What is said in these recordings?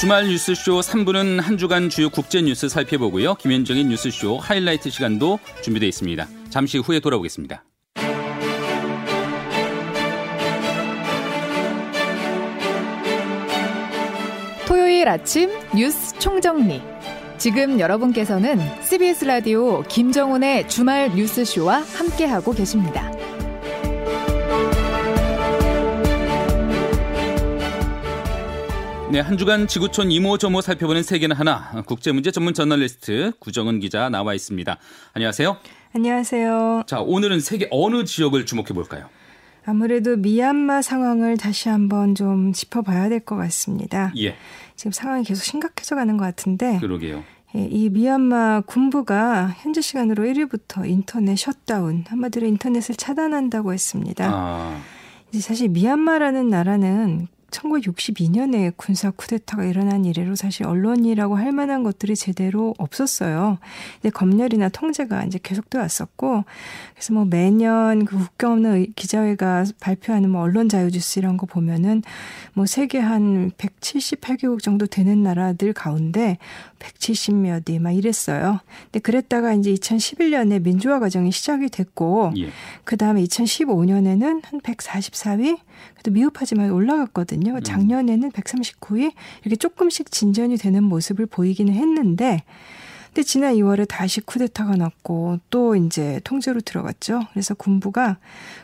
주말 뉴스쇼 3부는 한 주간 주요 국제 뉴스 살펴보고요. 김현정의 뉴스쇼 하이라이트 시간도 준비되어 있습니다. 잠시 후에 돌아오겠습니다. 토요일 아침 뉴스 총정리. 지금 여러분께서는 CBS 라디오 김정훈의 주말 뉴스쇼와 함께하고 계십니다. 네, 한 주간 지구촌 이모저모 살펴보는 세계는 하나 국제 문제 전문 저널리스트 구정은 기자 나와 있습니다. 안녕하세요. 안녕하세요. 자, 오늘은 세계 어느 지역을 주목해 볼까요? 아무래도 미얀마 상황을 다시 한번 좀 짚어봐야 될 것 같습니다. 예. 지금 상황이 계속 심각해져 가는 것 같은데. 그러게요. 예, 이 미얀마 군부가 현재 시간으로 1일부터 인터넷 셧다운, 한마디로 인터넷을 차단한다고 했습니다. 아. 이제 사실 미얀마라는 나라는 1962년에 군사 쿠데타가 일어난 이래로 사실 언론이라고 할 만한 것들이 제대로 없었어요. 이제 검열이나 통제가 이제 계속돼 왔었고, 그래서 뭐 매년 그 국경 없는 기자회가 발표하는 뭐 언론 자유주스 이런 거 보면은 뭐 세계 한 178개국 정도 되는 나라들 가운데 170몇이 막 이랬어요. 근데 그랬다가 이제 2011년에 민주화 과정이 시작이 됐고, 예. 그 다음에 2015년에는 한 144위? 그래도 미흡하지만 올라갔거든요. 작년에는 139위? 이렇게 조금씩 진전이 되는 모습을 보이기는 했는데, 근데 지난 2월에 다시 쿠데타가 났고 또 이제 통제로 들어갔죠. 그래서 군부가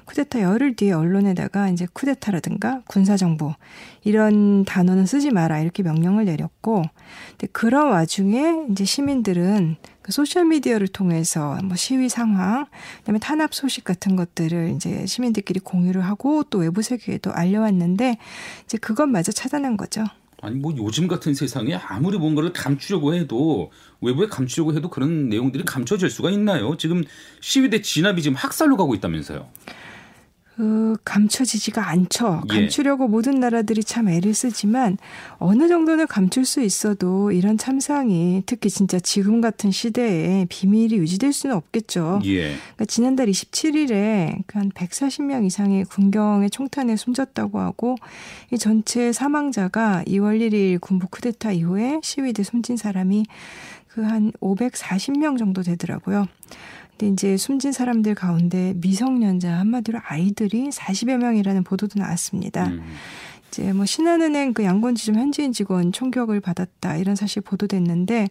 쿠데타 열흘 뒤에 언론에다가 이제 쿠데타라든가 군사정부 이런 단어는 쓰지 마라 이렇게 명령을 내렸고 근데 그런 와중에 이제 시민들은 그 소셜 미디어를 통해서 뭐 시위 상황, 그다음에 탄압 소식 같은 것들을 이제 시민들끼리 공유를 하고 또 외부 세계에도 알려왔는데 이제 그것마저 차단한 거죠. 아니 뭐 요즘 같은 세상에 아무리 뭔가를 감추려고 해도 외부에 감추려고 해도 그런 내용들이 감춰질 수가 있나요? 지금 시위 대 진압이 지금 학살로 가고 있다면서요. 그 감춰지지가 않죠. 예. 감추려고 모든 나라들이 참 애를 쓰지만 어느 정도는 감출 수 있어도 이런 참상이 특히 진짜 지금 같은 시대에 비밀이 유지될 수는 없겠죠. 예. 그러니까 지난달 27일에 그한 140명 이상의 군경의 총탄에 숨졌다고 하고 이 전체 사망자가 2월 1일 군부 쿠데타 이후에 시위대 숨진 사람이 그 한 540명 정도 되더라고요. 근데 이제 숨진 사람들 가운데 미성년자 한마디로 아이들이 40여 명이라는 보도도 나왔습니다. 음. 이제 뭐 신한은행 그 양곤지점 현지인 직원 총격을 받았다 이런 사실 보도됐는데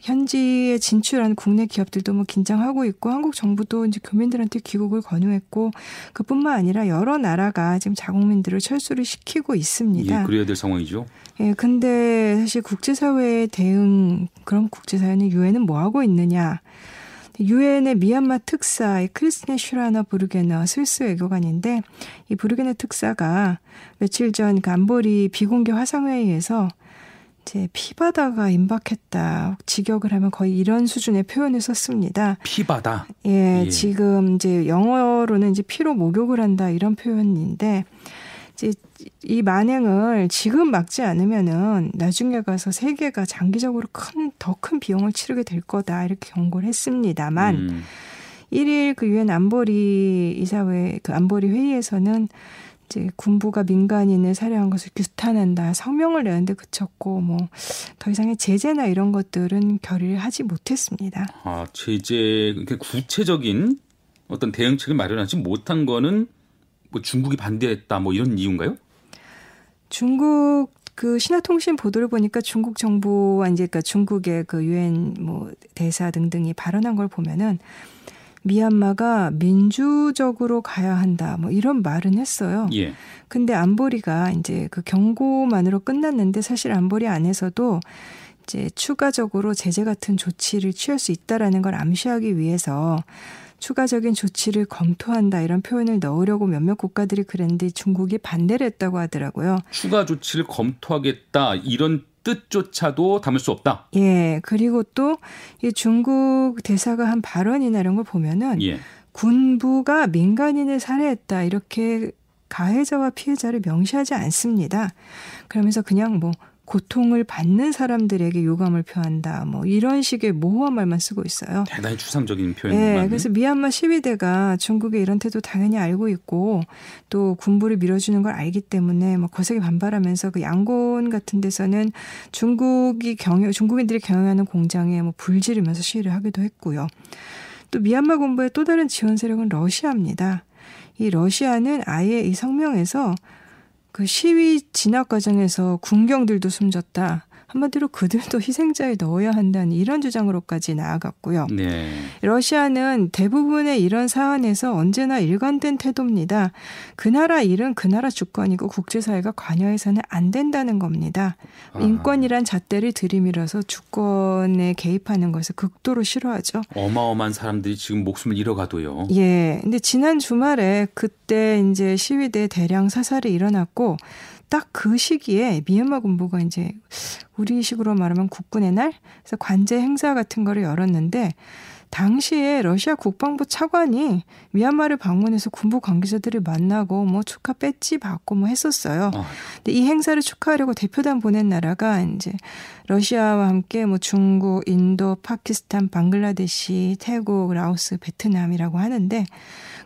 현지에 진출한 국내 기업들도 뭐 긴장하고 있고 한국 정부도 이제 교민들한테 귀국을 권유했고 그뿐만 아니라 여러 나라가 지금 자국민들을 철수를 시키고 있습니다. 예, 그래야 될 상황이죠. 예, 근데 사실 국제사회의 대응, 그럼 국제사회는 유엔은 뭐 하고 있느냐. 유엔의 미얀마 특사 크리스티네 슈라너 부르게너 스위스 외교관인데 이 부르게너 특사가 며칠 전그 안보리 비공개 화상회의에서 이제 피바다가 임박했다. 직역을 하면 거의 이런 수준의 표현을 썼습니다. 피바다. 예, 예. 지금 이제 영어로는 이제 피로 목욕을 한다 이런 표현인데 이제 이 만행을 지금 막지 않으면은 나중에 가서 세계가 장기적으로 큰 더 큰 비용을 치르게 될 거다 이렇게 경고를 했습니다만 음. 1일 그 유엔 안보리 이사회 그 안보리 회의에서는 이제 군부가 민간인을 살해한 것을 규탄한다 성명을 내는데 그쳤고 뭐 더 이상의 제재나 이런 것들은 결의를 하지 못했습니다. 아, 제재 그 구체적인 어떤 대응책을 마련하지 못한 거는 뭐 중국이 반대했다 뭐 이런 이유인가요? 중국 그 신화통신 보도를 보니까 중국 정부와 이제 그러니까 중국의 그 유엔 뭐 대사 등등이 발언한 걸 보면은 미얀마가 민주적으로 가야 한다 뭐 이런 말은 했어요. 예. 근데 안보리가 이제 그 경고만으로 끝났는데 사실 안보리 안에서도 이제 추가적으로 제재 같은 조치를 취할 수 있다라는 걸 암시하기 위해서 추가적인 조치를 검토한다 이런 표현을 넣으려고 몇몇 국가들이 그랬는데 중국이 반대를 했다고 하더라고요. 추가 조치를 검토하겠다 이런 뜻조차도 담을 수 없다. 예, 그리고 또 이 중국 대사가 한 발언이나 이런 걸 보면은 예. 군부가 민간인을 살해했다 이렇게 가해자와 피해자를 명시하지 않습니다. 그러면서 그냥 뭐 고통을 받는 사람들에게 유감을 표한다. 뭐 이런 식의 모호한 말만 쓰고 있어요. 대단히 추상적인 표현만. 네, 그래서 미얀마 시위대가 중국의 이런 태도 당연히 알고 있고 또 군부를 밀어주는 걸 알기 때문에 뭐 거세게 반발하면서 그 양곤 같은 데서는 중국이 경영 중국인들이 경영하는 공장에 뭐 불지르면서 시위를 하기도 했고요. 또 미얀마 군부의 또 다른 지원 세력은 러시아입니다. 이 러시아는 아예 이 성명에서 그 시위 진압 과정에서 군경들도 숨졌다. 한마디로 그들도 희생자에 넣어야 한다는 이런 주장으로까지 나아갔고요. 네. 러시아는 대부분의 이런 사안에서 언제나 일관된 태도입니다. 그 나라 일은 그 나라 주권이고 국제사회가 관여해서는 안 된다는 겁니다. 아. 인권이란 잣대를 들이밀어서 주권에 개입하는 것을 극도로 싫어하죠. 어마어마한 사람들이 지금 목숨을 잃어가도요. 예. 근데 지난 주말에 그때 이제 시위대 대량 사살이 일어났고 딱 그 시기에 미얀마 군부가 이제 우리식으로 말하면 국군의 날? 그래서 관제 행사 같은 거를 열었는데 당시에 러시아 국방부 차관이 미얀마를 방문해서 군부 관계자들을 만나고 뭐 축하 배지 받고 뭐 했었어요. 아, 근데 이 행사를 축하하려고 대표단 보낸 나라가 이제 러시아와 함께 뭐 중국, 인도, 파키스탄, 방글라데시, 태국, 라오스, 베트남이라고 하는데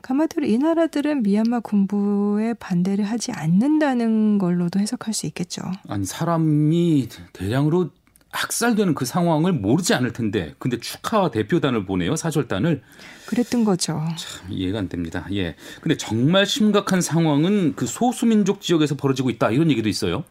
가마도로 이 나라들은 미얀마 군부에 반대를 하지 않는다는 걸로도 해석할 수 있겠죠. 아니 사람이 대량으로 학살되는 그 상황을 모르지 않을 텐데 근데 축하 대표단을 보내요 사절단을 그랬던 거죠. 참 이해가 안 됩니다. 예. 근데 정말 심각한 상황은 그 소수민족 지역에서 벌어지고 있다 이런 얘기도 있어요.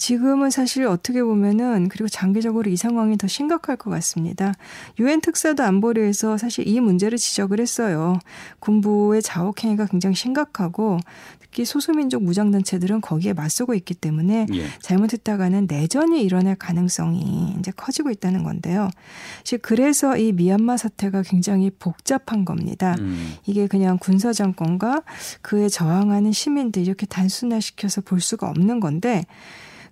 지금은 사실 어떻게 보면은 그리고 장기적으로 이 상황이 더 심각할 것 같습니다. 유엔 특사도 안보리에서 사실 이 문제를 지적을 했어요. 군부의 자혹행위가 굉장히 심각하고 특히 소수민족 무장단체들은 거기에 맞서고 있기 때문에 예. 잘못했다가는 내전이 일어날 가능성이 이제 커지고 있다는 건데요. 사실 그래서 이 미얀마 사태가 굉장히 복잡한 겁니다. 음. 이게 그냥 군사 정권과 그에 저항하는 시민들 이렇게 단순화시켜서 볼 수가 없는 건데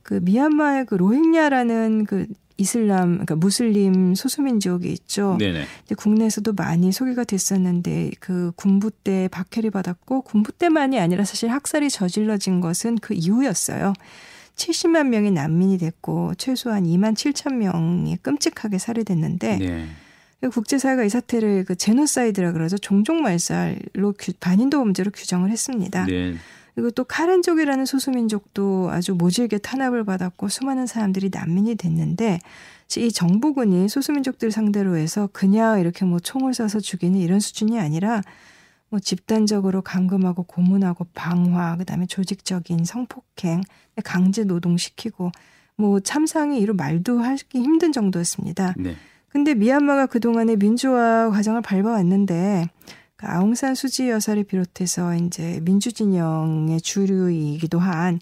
그 미얀마의 그 로힝야라는 그 이슬람 그러니까 무슬림 소수민족이 있죠. 네네. 이제 국내에서도 많이 소개가 됐었는데 그 군부 때 박해를 받았고 군부 때만이 아니라 사실 학살이 저질러진 것은 그 이후였어요. 70만 명이 난민이 됐고 최소한 2만 7천 명이 끔찍하게 살해됐는데 네. 국제사회가 이 사태를 그 제노사이드라 그러죠 종족 말살로 규- 반인도 범죄로 규정을 했습니다. 네. 그리고 또 카렌족이라는 소수민족도 아주 모질게 탄압을 받았고 수많은 사람들이 난민이 됐는데 이 정부군이 소수민족들 상대로 해서 그냥 이렇게 뭐 총을 쏴서 죽이는 이런 수준이 아니라 뭐 집단적으로 감금하고 고문하고 방화 그다음에 조직적인 성폭행 강제 노동시키고 뭐 참상이 이루 말도 하기 힘든 정도였습니다. 네. 근데 미얀마가 그동안의 민주화 과정을 밟아왔는데 그 아웅산 수지 여사를 비롯해서 이제 민주진영의 주류이기도 한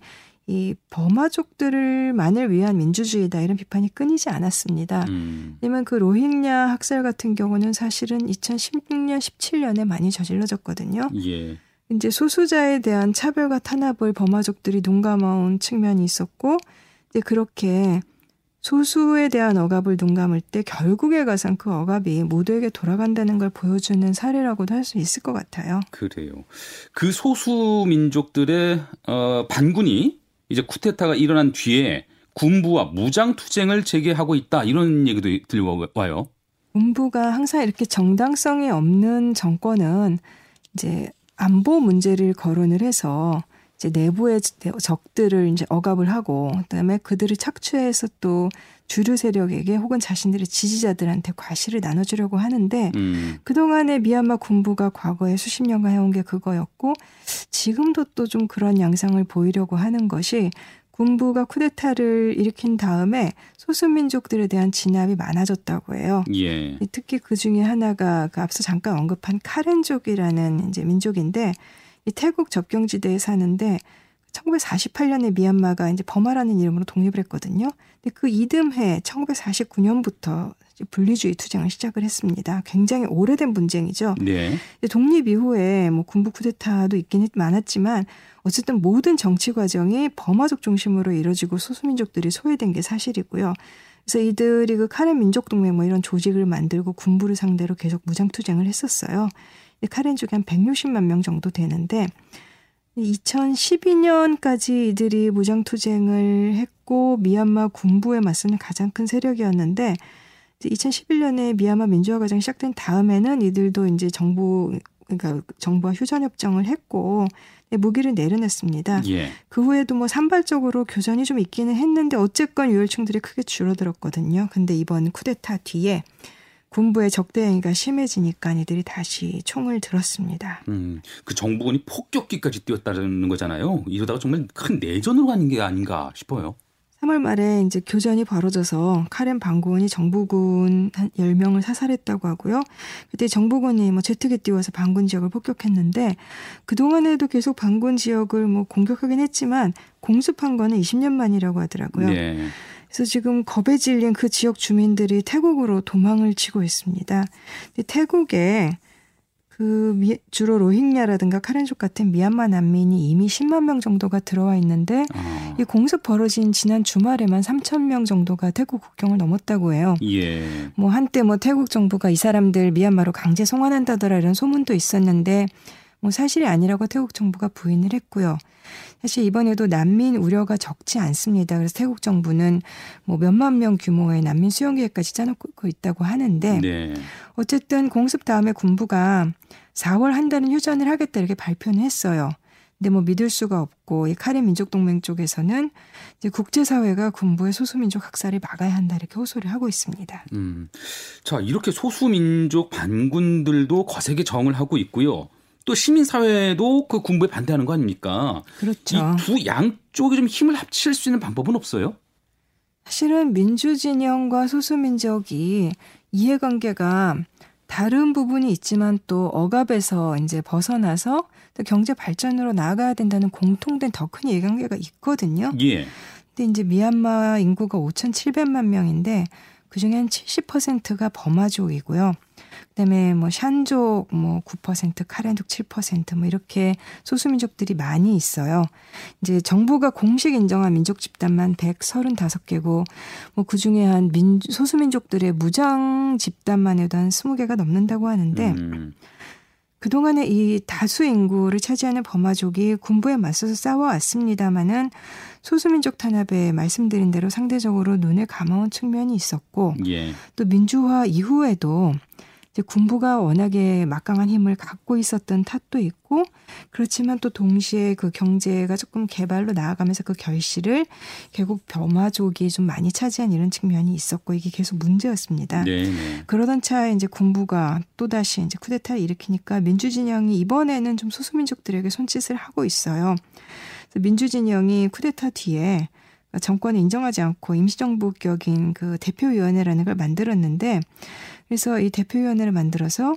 이 버마족들만을 위한 민주주의다 이런 비판이 끊이지 않았습니다. 음. 왜냐면 그 로힝야 학살 같은 경우는 사실은 2016년, 17년에 많이 저질러졌거든요. 예. 이제 소수자에 대한 차별과 탄압을 버마족들이 눈감아온 측면이 있었고, 이제 그렇게 소수에 대한 억압을 눈감을 때 결국에 가선 그 억압이 모두에게 돌아간다는 걸 보여주는 사례라고도 할 수 있을 것 같아요. 그래요. 그 소수 민족들의 어, 반군이 이제 쿠데타가 일어난 뒤에 군부와 무장 투쟁을 재개하고 있다 이런 얘기도 들려와요. 군부가 항상 이렇게 정당성이 없는 정권은 이제 안보 문제를 거론을 해서 이제 내부의 적들을 이제 억압을 하고 그다음에 그들을 착취해서 또 주류 세력에게 혹은 자신들의 지지자들한테 과실을 나눠주려고 하는데 음. 그동안의 미얀마 군부가 과거에 수십 년간 해온 게 그거였고 지금도 또 좀 그런 양상을 보이려고 하는 것이 군부가 쿠데타를 일으킨 다음에 소수민족들에 대한 진압이 많아졌다고 해요. 예. 특히 그 중에 하나가 그 앞서 잠깐 언급한 카렌족이라는 이제 민족인데 이 태국 접경지대에 사는데 1948년에 미얀마가 이제 버마라는 이름으로 독립을 했거든요. 근데 그 이듬해 1949년부터 분리주의 투쟁을 시작을 했습니다. 굉장히 오래된 분쟁이죠. 네. 독립 이후에 뭐 군부 쿠데타도 있긴 많았지만 어쨌든 모든 정치 과정이 버마족 중심으로 이루어지고 소수민족들이 소외된 게 사실이고요. 그래서 이들이 그 카렌 민족 동맹 뭐 이런 조직을 만들고 군부를 상대로 계속 무장 투쟁을 했었어요. 카렌족이 한 160만 명 정도 되는데 2012년까지 이들이 무장 투쟁을 했고 미얀마 군부에 맞서는 가장 큰 세력이었는데 2011년에 미얀마 민주화 과정이 시작된 다음에는 이들도 이제 정부 그러니까 정부와 휴전 협정을 했고 무기를 내려냈습니다. 예. 그 후에도 뭐 산발적으로 교전이 좀 있기는 했는데 어쨌건 유혈충들이 크게 줄어들었거든요. 근데 이번 쿠데타 뒤에 군부의 적대 행위가 심해지니까 이들이 다시 총을 들었습니다. 음, 그 정부군이 폭격기까지 뛰었다는 거잖아요. 이러다가 정말 큰 내전으로 가는 게 아닌가 싶어요. 3월 말에 이제 교전이 벌어져서 카렌 반군이 정부군 한 10명을 사살했다고 하고요. 그때 정부군이 뭐 제트기 띄워서 반군 지역을 폭격했는데 그동안에도 계속 반군 지역을 뭐 공격하긴 했지만 공습한 거는 20년 만이라고 하더라고요. 네. 그래서 지금 겁에 질린 그 지역 주민들이 태국으로 도망을 치고 있습니다. 태국에 그 미, 주로 로힝야라든가 카렌족 같은 미얀마 난민이 이미 10만 명 정도가 들어와 있는데 어. 이 공습 벌어진 지난 주말에만 3천 명 정도가 태국 국경을 넘었다고 해요. 예. 뭐 한때 뭐 태국 정부가 이 사람들 미얀마로 강제 송환한다더라 이런 소문도 있었는데 뭐 사실이 아니라고 태국 정부가 부인을 했고요. 사실 이번에도 난민 우려가 적지 않습니다. 그래서 태국 정부는 뭐 몇만 명 규모의 난민 수용 계획까지 짜놓고 있다고 하는데 네. 어쨌든 공습 다음에 군부가 4월 한 달은 휴전을 하겠다 이렇게 발표는 했어요. 근데 뭐 믿을 수가 없고 이 카레 민족 동맹 쪽에서는 이제 국제사회가 군부의 소수민족 학살을 막아야 한다 이렇게 호소를 하고 있습니다. 음. 자 이렇게 소수민족 반군들도 거세게 정을 하고 있고요. 또 시민사회도 그 군부에 반대하는 거 아닙니까? 그렇죠. 이 두 양쪽이 좀 힘을 합칠 수 있는 방법은 없어요? 사실은 민주진영과 소수민족이 이해관계가 다른 부분이 있지만 또 억압에서 이제 벗어나서 또 경제 발전으로 나아가야 된다는 공통된 더 큰 이해관계가 있거든요. 예. 근데 이제 미얀마 인구가 5,700만 명인데 그 중에 한 70%가 버마족이고요. 그다음에 뭐 샨족 뭐 9%, 카렌족 7%뭐 이렇게 소수민족들이 많이 있어요. 이제 정부가 공식 인정한 민족 집단만 135개고 뭐 그 중에 한 민, 소수민족들의 무장 집단만 해도 한 20개가 넘는다고 하는데 음. 그동안에 이 다수 인구를 차지하는 버마족이 군부에 맞서서 싸워왔습니다마는 소수민족 탄압에 말씀드린 대로 상대적으로 눈을 감아온 측면이 있었고 예. 또 민주화 이후에도 이제 군부가 워낙에 막강한 힘을 갖고 있었던 탓도 있고 그렇지만 또 동시에 그 경제가 조금 개발로 나아가면서 그 결실을 결국 벼마족이 좀 많이 차지한 이런 측면이 있었고 이게 계속 문제였습니다. 네네. 네. 그러던 차에 이제 군부가 또 다시 이제 쿠데타를 일으키니까 민주 진영이 이번에는 좀 소수민족들에게 손짓을 하고 있어요. 민주진영이 쿠데타 뒤에 정권을 인정하지 않고 임시정부 격인 그 대표위원회라는 걸 만들었는데 그래서 이 대표위원회를 만들어서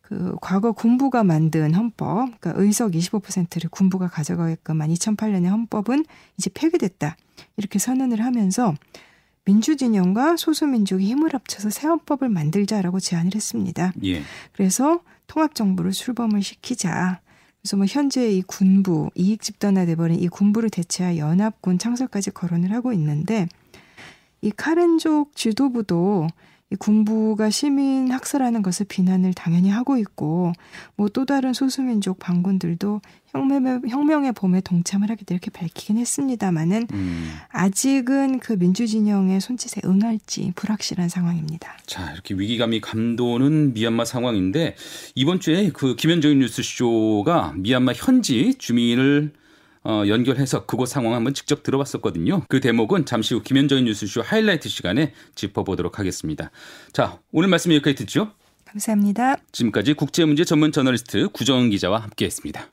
그 과거 군부가 만든 헌법, 그러니까 의석 25%를 군부가 가져가게끔 한 2008년의 헌법은 이제 폐기됐다. 이렇게 선언을 하면서 민주진영과 소수민족이 힘을 합쳐서 새 헌법을 만들자라고 제안을 했습니다. 예. 그래서 통합정부를 출범을 시키자. 그래서 뭐 현재 이 군부 이익 집단화 돼버린 이 군부를 대체할 연합군 창설까지 거론을 하고 있는데 이 카렌족 지도부도 이 군부가 시민 학살하는 것을 비난을 당연히 하고 있고 뭐 또 다른 소수민족 반군들도 혁명의, 혁명의 봄에 동참을 하겠다 이렇게 밝히긴 했습니다마는 음. 아직은 그 민주진영의 손짓에 응할지 불확실한 상황입니다. 자 이렇게 위기감이 감도는 미얀마 상황인데 이번 주에 그 김현정인 뉴스쇼가 미얀마 현지 주민을 어, 연결해서 그곳 상황 한번 직접 들어봤었거든요. 그 대목은 잠시 후 김현정의 뉴스쇼 하이라이트 시간에 짚어보도록 하겠습니다. 자, 오늘 말씀 여기까지 듣죠? 감사합니다. 지금까지 국제문제 전문 저널리스트 구정은 기자와 함께했습니다.